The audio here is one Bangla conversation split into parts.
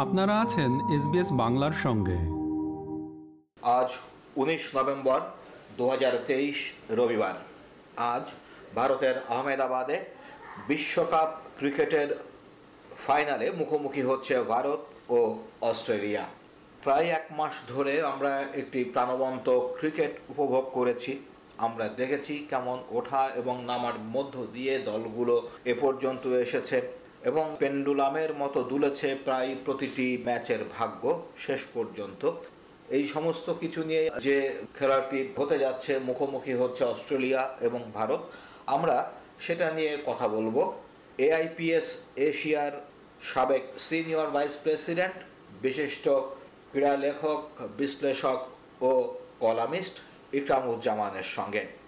আপনারা আছেন এসবিএস বাংলার সঙ্গে। আজ উনিশ নভেম্বর দু হাজার তেইশ রবিবার। আজ ভারতের আহমেদাবাদে বিশ্বকাপ ক্রিকেটের ফাইনালে মুখোমুখি হচ্ছে ভারত ও অস্ট্রেলিয়া। প্রায় এক মাস ধরে আমরা একটি প্রাণবন্ত ক্রিকেট উপভোগ করেছি। আমরা দেখেছি কেমন ওঠা এবং নামার মধ্য দিয়ে দলগুলো এ পর্যন্ত এসেছে। এবং পেন্ডুলামের মতো দুলেছে প্রায় প্রতিটি ম্যাচের ভাগ্য শেষ পর্যন্ত। এই সমস্ত কিছু নিয়ে যে খেলাটি হতে যাচ্ছে, মুখোমুখি হচ্ছে অস্ট্রেলিয়া এবং ভারত, আমরা সেটা নিয়ে কথা বলব। এআইপিএস এশিয়ার সাবেক সিনিয়র ভাইস প্রেসিডেন্ট, বিশিষ্ট ক্রীড়া লেখক বিশ্লেষক ও কলামিস্ট ইকরামুজ্জামানের সঙ্গে।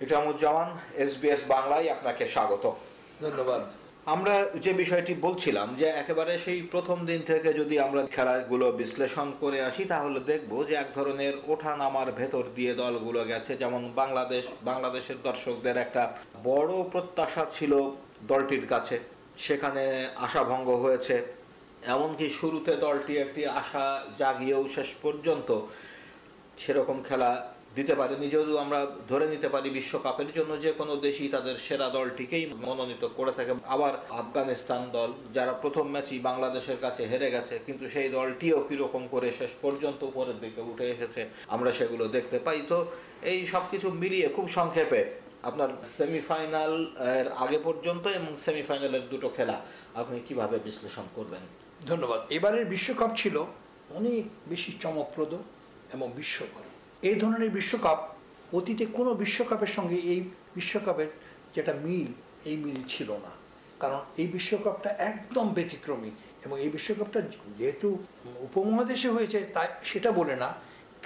ইকরামুজ্জামান এসবিএস বাংলায় আপনাকে স্বাগত। ধন্যবাদ। আমরা যে বিষয়টি বলছিলাম যে একেবারে সেই প্রথম দিন থেকে যদি আমরা খেলাগুলো বিশ্লেষণ করে আসি তাহলে দেখব যে এক ধরনের ওঠা নামার ভেতর দিয়ে দলগুলো গেছে। যেমন বাংলাদেশ বাংলাদেশের দর্শকদের একটা বড় প্রত্যাশা ছিল দলটির কাছে। সেখানে আশাভঙ্গ হয়েছে। এমনকি শুরুতে দলটি একটি আশা জাগিয়েও শেষ পর্যন্ত সেরকম খেলা দিতে পারেনি যদিও আমরা ধরে নিতে পারি বিশ্বকাপের জন্য যে কোনো দেশই তাদের সেরা দলটিকেই মনোনীত করে থাকে। আবার আফগানিস্তান দল, যারা প্রথম ম্যাচই বাংলাদেশের কাছে হেরে গেছে, কিন্তু সেই দলটিও কীরকম করে শেষ পর্যন্ত উপরের দিকে উঠে এসেছে, আমরা সেগুলো দেখতে পাই। তো এই সব কিছু মিলিয়ে খুব সংক্ষেপে আপনার সেমিফাইনাল এর আগে পর্যন্ত এবং সেমিফাইনালের দুটো খেলা, আপনি কীভাবে বিশ্লেষণ করবেন? ধন্যবাদ। এবারের বিশ্বকাপ ছিল অনেক বেশি চমকপ্রদ এবং বিশ্বকর এই ধরনের বিশ্বকাপ, অতীতে কোনো বিশ্বকাপের সঙ্গে এই বিশ্বকাপের যেটা মিল, এই মিল ছিল না। কারণ এই বিশ্বকাপটা একদম ব্যতিক্রমী এবং এই বিশ্বকাপটা যেহেতু উপমহাদেশে হয়েছে, তাই সেটা বলে না,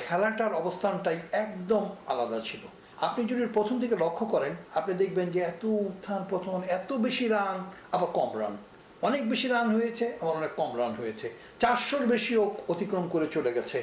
খেলাটার অবস্থানটাই একদম আলাদা ছিল। আপনি যদি প্রথম থেকে লক্ষ্য করেন, আপনি দেখবেন যে এত উত্থান পতন, এত বেশি রান, আবার কম রান। অনেক বেশি রান হয়েছে, আবার অনেক কম রান হয়েছে। চারশোর বেশিও অতিক্রম করে চলে গেছে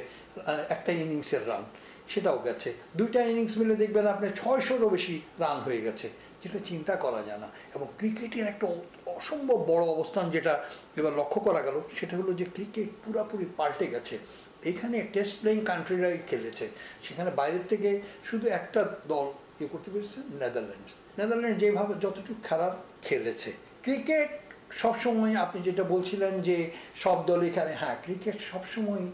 একটা ইনিংসের রান। সেটাও গেছে। দুইটা ইনিংস মিলে দেখবেন আপনি ছয়শোরও বেশি রান হয়ে গেছে। যেটা চিন্তা করা যায় না। এবং ক্রিকেটের একটা অসম্ভব বড় অবস্থান যেটা এবার লক্ষ্য করা গেল, সেটা হলো যে ক্রিকেট পুরাপুরি পাল্টে গেছে। এখানে টেস্ট প্লেয়িং কান্ট্রিরাই খেলেছে। সেখানে বাইরের থেকে শুধু একটা দল ইয়ে করতে পেরেছে নেদারল্যান্ডস নেদারল্যান্ড যেভাবে যতটুকু খেলার খেলেছে। ক্রিকেট সবসময় আপনি যেটা বলছিলেন যে সব দল এখানে হ্যাঁ ক্রিকেট সবসময়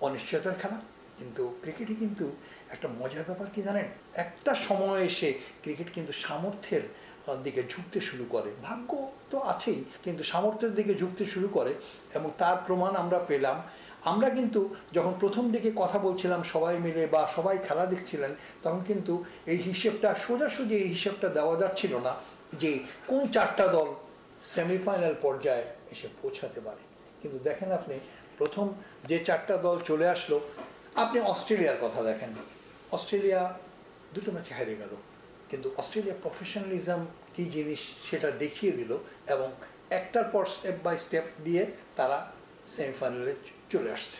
অনিশ্চয়তার খেলা। কিন্তু ক্রিকেটই কিন্তু একটা মজার ব্যাপার কি জানেন? একটা সময় এসে ক্রিকেট কিন্তু সামর্থ্যের দিকে ঝুঁকতে শুরু করে। ভাগ্য তো আছেই, কিন্তু সামর্থ্যের দিকে ঝুঁকতে শুরু করে এবং তার প্রমাণ আমরা পেলাম। আমরা কিন্তু যখন প্রথম দিকে কথা বলছিলাম, সবাই মিলে বা সবাই খেলা দেখছিলেন, তখন কিন্তু এই হিসেবটা, সোজাসুজি এই হিসেবটা দেওয়া যাচ্ছিল না যে কোন চারটা দল সেমিফাইনাল পর্যায়ে এসে পৌঁছাতে পারে। কিন্তু দেখেন আপনি, প্রথম যে চারটা দল চলে আসলো আপনি অস্ট্রেলিয়ার কথা দেখেন। অস্ট্রেলিয়া দুটো ম্যাচে হেরে গেল। কিন্তু অস্ট্রেলিয়া প্রফেশনালিজম কী জিনিস সেটা দেখিয়ে দিল এবং একটার পর স্টেপ বাই স্টেপ দিয়ে তারা সেমিফাইনালে চলে আসছে।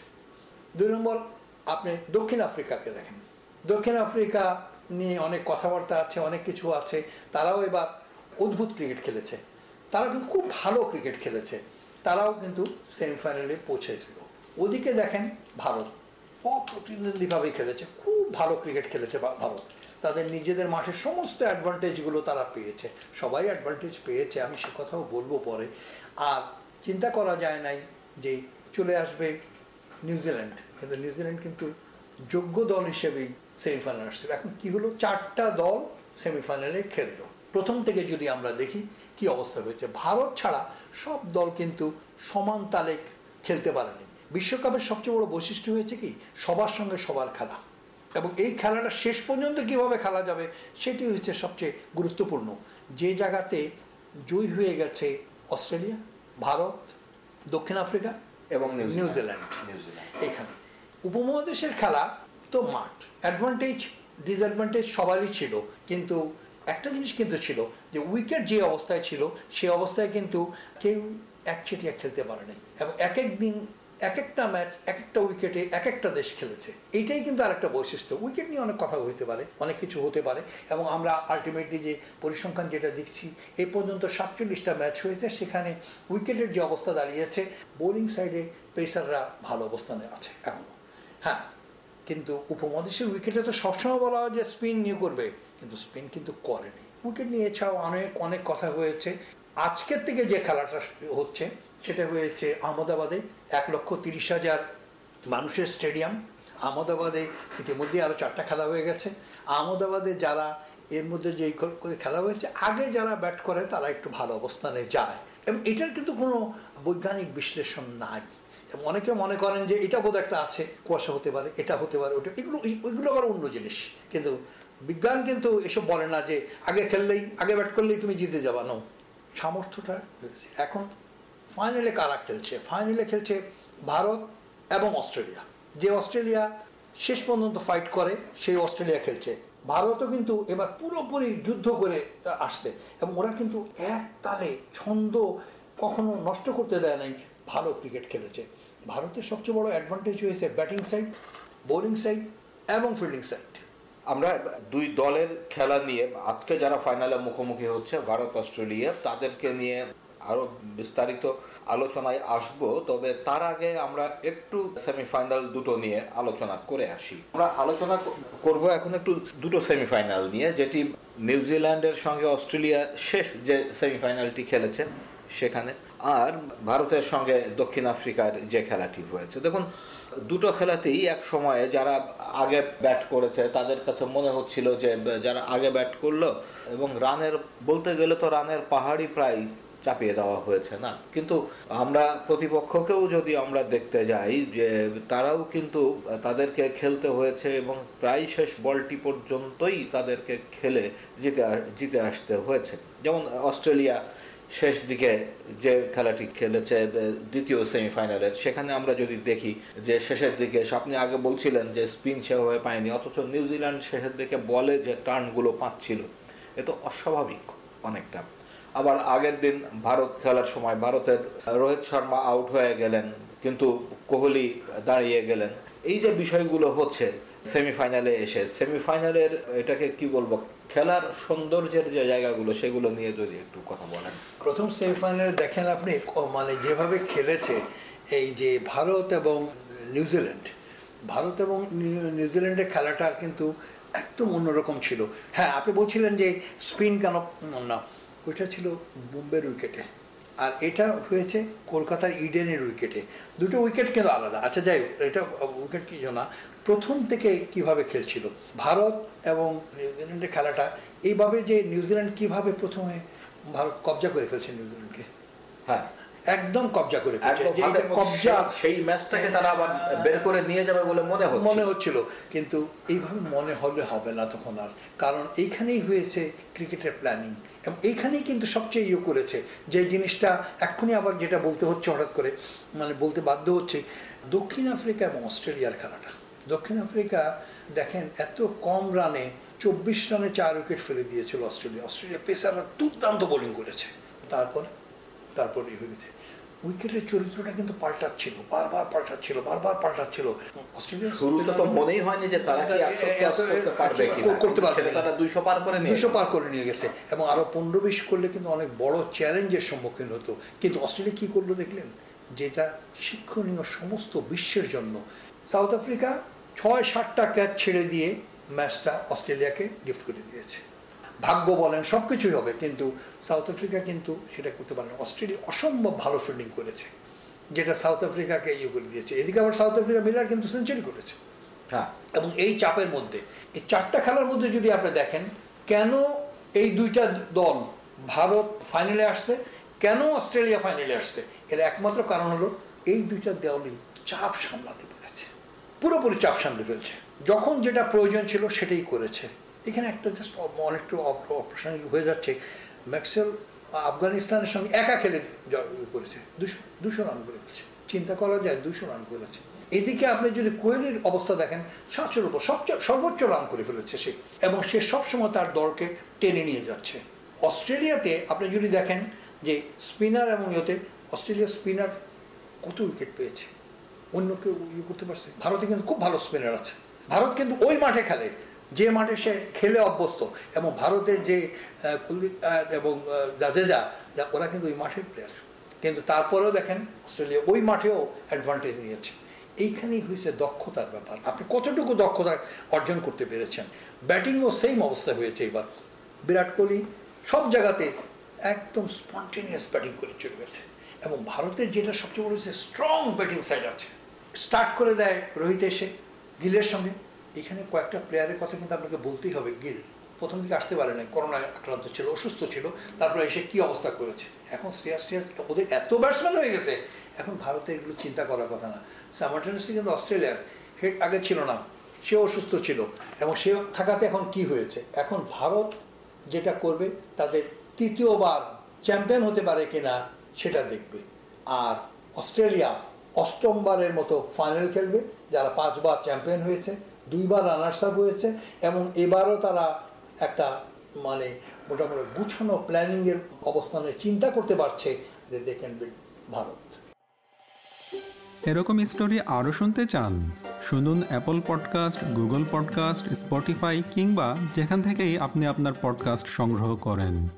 দুই নম্বর, আপনি দক্ষিণ আফ্রিকাকে দেখেন। দক্ষিণ আফ্রিকা নিয়ে অনেক কথাবার্তা আছে, অনেক কিছু আছে। তারাও এবার অদ্ভুত ক্রিকেট খেলেছে। তারা কিন্তু খুব ভালো ক্রিকেট খেলেছে। তারাও কিন্তু সেমিফাইনালে পৌঁছেছিল। ওদিকে দেখেন ভারত। অপ্রতিদ্বন্দ্বীভাবে খেলেছে, খুব ভালো ক্রিকেট খেলেছে ভারত। তাদের নিজেদের মাঠে সমস্ত অ্যাডভান্টেজগুলো তারা পেয়েছে। সবাই অ্যাডভান্টেজ পেয়েছে, আমি সে কথাও বলব পরে। আর চিন্তা করা যায় নাই যে চলে আসবে নিউজিল্যান্ড কিন্তু নিউজিল্যান্ড কিন্তু যোগ্য দল হিসেবেই সেমিফাইনাল আসছিল। এখন কি হলো? চারটা দল সেমিফাইনালে খেললো। প্রথম থেকে যদি আমরা দেখি, কি অবস্থা হয়েছে? ভারত ছাড়া সব দল কিন্তু সমান তালে খেলতে পারেনি। বিশ্বকাপের সবচেয়ে বড় বৈশিষ্ট্য হয়েছে কি? সবার সঙ্গে সবার খেলা। এবং এই খেলাটা শেষ পর্যন্ত কীভাবে খেলা যাবে সেটি হচ্ছে সবচেয়ে গুরুত্বপূর্ণ। যে জায়গাতে জয়ী হয়ে গেছে অস্ট্রেলিয়া ভারত দক্ষিণ আফ্রিকা এবং নিউজিল্যান্ড এখানে। উপমহাদেশের খেলা তো মাঠ। অ্যাডভান্টেজ ডিসঅ্যাডভান্টেজ সবারই ছিল। কিন্তু একটা জিনিস কিন্তু ছিল যে উইকেট যে অবস্থায় ছিল সে অবস্থায় কিন্তু কেউ একচেটিয়া খেলতে পারেনি। এবং এক এক দিন এক একটা ম্যাচ, এক একটা উইকেটে এক একটা দেশ খেলেছে। এইটাই কিন্তু আরেকটা বৈশিষ্ট্য। উইকেট নিয়ে অনেক কথা হতে পারে, অনেক কিছু হতে পারে এবং আমরা আলটিমেটলি যে পরিসংখ্যান যেটা দেখছি, এ পর্যন্ত সাতচল্লিশটা ম্যাচ হয়েছে, সেখানে উইকেটের যে অবস্থা দাঁড়িয়েছে, বোলিং সাইডে পেসাররা ভালো অবস্থানে আছে এখনও হ্যাঁ কিন্তু উপমহাদেশের উইকেটে তো সবসময় বলা হয় যে স্পিন নিয়ে করবে, কিন্তু স্পিন কিন্তু করেনি। উইকেট নিয়ে এছাড়াও অনেক অনেক কথা হয়েছে। আজকের থেকে যে খেলাটা হচ্ছে সেটা হয়েছে আহমেদাবাদে এক লক্ষ তিরিশ হাজার মানুষের স্টেডিয়াম। আহমেদাবাদে ইতিমধ্যে আরও চারটা খেলা হয়ে গেছে। আহমেদাবাদে যারা এর মধ্যে যে করে খেলা হয়েছে, আগে যারা ব্যাট করে তারা একটু ভালো অবস্থানে যায়। এবং এটার কিন্তু কোনো বৈজ্ঞানিক বিশ্লেষণ নাই। অনেকে মনে করেন যে এটা বোধ একটা আছে, কুয়াশা হতে পারে, এটা হতে পারে, ওটা, এগুলো ওইগুলো আবার অন্য জিনিস। কিন্তু বিজ্ঞান কিন্তু এসব বলে না যে আগে খেললেই, আগে ব্যাট করলেই তুমি জিতে যাবা, নো। সামর্থ্যটা এখন ফাইনালে কারা খেলছে? ফাইনালে খেলছে ভারত এবং অস্ট্রেলিয়া। যে অস্ট্রেলিয়া শেষ পর্যন্ত ফাইট করে, সেই অস্ট্রেলিয়া খেলছে। ভারতও কিন্তু এবার পুরোপুরি যুদ্ধ করে আসছে। এবং ওরা কিন্তু এক তালে ছন্দ কখনো নষ্ট করতে দেয় নাই ভালো ক্রিকেট খেলেছে। ভারতের সবচেয়ে বড় অ্যাডভান্টেজ হয়েছে ব্যাটিং সাইড বোলিং সাইড এবং ফিল্ডিং সাইড আমরা দুই দলের খেলা নিয়ে, আজকে যারা ফাইনালে মুখোমুখি হচ্ছে, ভারত, অস্ট্রেলিয়া, তাদেরকে নিয়ে আরও বিস্তারিত আলোচনায় আসব, তবে তার আগে আমরা একটু সেমিফাইনাল দুটো নিয়ে আলোচনা করে আসি। আমরা আলোচনা করব এখন একটু দুটো সেমিফাইনাল নিয়ে যেটি নিউজিল্যান্ডের সঙ্গে অস্ট্রেলিয়া শেষ যে সেমিফাইনালটি খেলেছে সেখানে, আর ভারতের সঙ্গে দক্ষিণ আফ্রিকার যে খেলাটি হয়েছে দেখুন, দুটো খেলাতেই এক সময়ে যারা আগে ব্যাট করেছে, তাদের কাছে মনে হচ্ছিল যে, যারা আগে ব্যাট করল, এবং রানের, বলতে গেলে তো রানের পাহাড়ি প্রায় চাপিয়ে দেওয়া হয়েছে না। কিন্তু আমরা প্রতিপক্ষকেও যদি আমরা দেখতে যাই, যে তারাও কিন্তু তাদেরকে খেলতে হয়েছে এবং প্রায় শেষ বলটি পর্যন্তই তাদেরকে খেলে জিতে জিতে আসতে হয়েছে। যেমন অস্ট্রেলিয়া শেষ দিকে যে খেলাটি খেলেছে দ্বিতীয় সেমিফাইনালের, সেখানে আমরা যদি দেখি যে শেষের দিকে আপনি আগে বলছিলেন যে স্পিন সেভাবে পায়নি, অথচ নিউজিল্যান্ড শেষের দিকে বলে যে টার্নগুলো পাচ্ছিল। এ তো অস্বাভাবিক অনেকটা। আবার আগের দিন ভারত খেলার সময় ভারতের রোহিত শর্মা আউট হয়ে গেলেন, কিন্তু কোহলি দাঁড়িয়ে গেলেন। এই যে বিষয়গুলো হচ্ছে সেমিফাইনালে এসে সেমিফাইনালের এটাকে কি বলব, খেলার সৌন্দর্যের যে জায়গাগুলো, সেগুলো নিয়ে যদি একটু কথা বলেন। প্রথম সেমিফাইনালে দেখেন আপনি মানে যেভাবে খেলেছে এই যে ভারত এবং নিউজিল্যান্ড ভারত এবং নিউজিল্যান্ডের খেলাটার কিন্তু একদম অন্যরকম ছিল। হ্যাঁ আপনি বলছিলেন যে স্পিন কেন, না ওইটা ছিল বোম্বের উইকেটে। আর এটা হয়েছে কলকাতার ইডেনের উইকেটে। দুটো উইকেট কিন্তু আলাদা। আচ্ছা যাই এটা উইকেট কি না প্রথম থেকে কীভাবে খেলছিল? ভারত এবং নিউজিল্যান্ডের খেলাটা, এইভাবে যে নিউজিল্যান্ড কীভাবে প্রথমে ভারত কবজা করে ফেলছে নিউজিল্যান্ডকে হ্যাঁ। একদম কবজা করে কবজা সেই ম্যাচটাকে তারা আবার বের করে নিয়ে যাবে বলে মনে হচ্ছে। মনে হচ্ছিল। কিন্তু এইভাবে মনে হলে হবে না তখন আর। কারণ এইখানেই হয়েছে ক্রিকেটের প্ল্যানিং। এবং এইখানেই কিন্তু সবচেয়ে ইয়ে করেছে যে জিনিসটা এক্ষুনি আবার যেটা বলতে হচ্ছে হঠাৎ করে মানে বলতে বাধ্য হচ্ছে দক্ষিণ আফ্রিকা এবং অস্ট্রেলিয়ার খেলাটা। দক্ষিণ আফ্রিকা দেখেন এত কম রানে চব্বিশ রানে চার উইকেট ফেলে দিয়েছিল অস্ট্রেলিয়া। অস্ট্রেলিয়া পেসাররা দুর্দান্ত বোলিং করেছে। তারপর তারপর হয়ে গেছে। উইকেটের চরিত্রটা কিন্তু পাল্টাচ্ছিল বারবার পাল্টাচ্ছিল বারবার পাল্টাচ্ছিল। অস্ট্রেলিয়া শুরুতে তো মনেই হয়নি যে তারা কি পারবে করতে পারবে তারা 200 পার করে নিয়ে 200 পার করে নিয়ে গেছে এবং আরও 15 20 করলে কিন্তু অনেক বড় চ্যালেঞ্জের সম্মুখীন হতো। কিন্তু অস্ট্রেলিয়া কি করল দেখলেন? যেটা শিক্ষণীয় সমস্ত বিশ্বের জন্য। সাউথ আফ্রিকা ছয় সাতটা ক্যাচ ছেড়ে দিয়ে ম্যাচটা অস্ট্রেলিয়াকে গিফট করে দিয়েছে। ভাগ্য বলেন সব কিছুই হবে। কিন্তু সাউথ আফ্রিকা কিন্তু সেটা করতে পারেন অস্ট্রেলিয়া অসম্ভব ভালো ফিল্ডিং করেছে যেটা সাউথ আফ্রিকাকে ইয়ে করে দিয়েছে। এদিকে আবার সাউথ আফ্রিকা মিলার কিন্তু সেঞ্চুরি করেছে। হ্যাঁ। এবং এই চাপের মধ্যে এই চারটা খেলার মধ্যে যদি আপনি দেখেন কেন এই দুইটা দল ভারত ফাইনালে আসছে কেন অস্ট্রেলিয়া ফাইনালে আসছে এর একমাত্র কারণ হলো এই দুইটা দলই চাপ সামলাতে পেরেছে। পুরোপুরি চাপ সামলে ফেলছে। যখন যেটা প্রয়োজন ছিল সেটাই করেছে। এখানে একটা জাস্ট অনেকটু অপ্রাসঙ্গিক হয়ে যাচ্ছে। ম্যাক্সেল আফগানিস্তানের সঙ্গে একা খেলে করেছে। দুশো দুশো রান করে ফেলছে। চিন্তা করা যায় দুশো রান করেছে এদিকে আপনি যদি কোয়েলের অবস্থা দেখেন, সাতশোর উপর সবচেয়ে সর্বোচ্চ রান করে ফেলেছে সে। এবং সে সবসময় তার দলকে টেনে নিয়ে যাচ্ছে। অস্ট্রেলিয়াতে আপনি যদি দেখেন যে স্পিনার এবং ইয়েতে, অস্ট্রেলিয়ার স্পিনার কত উইকেট পেয়েছে। অন্য কেউ ইয়ে করতে পারছে। ভারতে কিন্তু খুব ভালো স্পিনার আছে। ভারত কিন্তু ওই মাঠে খেলে। যে মাঠে সে খেলে অভ্যস্ত, এবং ভারতের যে কুলদীপ এবং জাদেজা, যা ওরা কিন্তু ওই মাঠের প্লেয়ার কিন্তু তারপরেও দেখেন, অস্ট্রেলিয়া ওই মাঠেও অ্যাডভান্টেজ নিয়েছে। এইখানেই হয়েছে দক্ষতার ব্যাপার। আপনি কতটুকু দক্ষতা অর্জন করতে পেরেছেন? ব্যাটিংও সেম অবস্থা হয়েছে এবার বিরাট কোহলি সব জায়গাতে একদম স্পন্টেনিয়াস ব্যাটিং করে চলে গেছে। এবং ভারতের যেটা সবচেয়ে বড় হচ্ছে স্ট্রং ব্যাটিং সাইড আছে। স্টার্ট করে দেয় রোহিত এসে, গিলের সঙ্গে। এখানে কয়েকটা প্লেয়ারের কথা কিন্তু আপনাকে বলতেই হবে, গিল। প্রথম দিকে আসতে পারে নাই, করোনায় আক্রান্ত ছিল, অসুস্থ ছিল, তারপরে এসে কি অবস্থা করেছে? এখন শ্রেয়াস শ্রেয়াস, ওদের এত ব্যাটসম্যান হয়ে গেছে। এখন ভারতে এগুলো চিন্তা করার কথা না। সামার্টেন্সি কিন্তু অস্ট্রেলিয়ার হেড আগে ছিল না সে অসুস্থ ছিল, এবং সে থাকাতে এখন কি হয়েছে? এখন ভারত যেটা করবে, তাদের তৃতীয়বার চ্যাম্পিয়ন হতে পারে কিনা, সেটা দেখবে। আর অস্ট্রেলিয়া অষ্টমবারের মতো ফাইনাল খেলবে, যারা পাঁচবার চ্যাম্পিয়ন হয়েছে দুইবার রানার্স আপ হয়েছে এবং এবারও তারা একটা মানে মোটামুটি গুছানো প্ল্যানিংয়ের অবস্থানে চিন্তা করতে পারছে যে দে ক্যান ভারত। এরকম স্টোরি আরও শুনতে চান, শুনুন Apple podcast Google podcast Spotify কিংবা যেখান থেকেই আপনি আপনার পডকাস্ট সংগ্রহ করেন।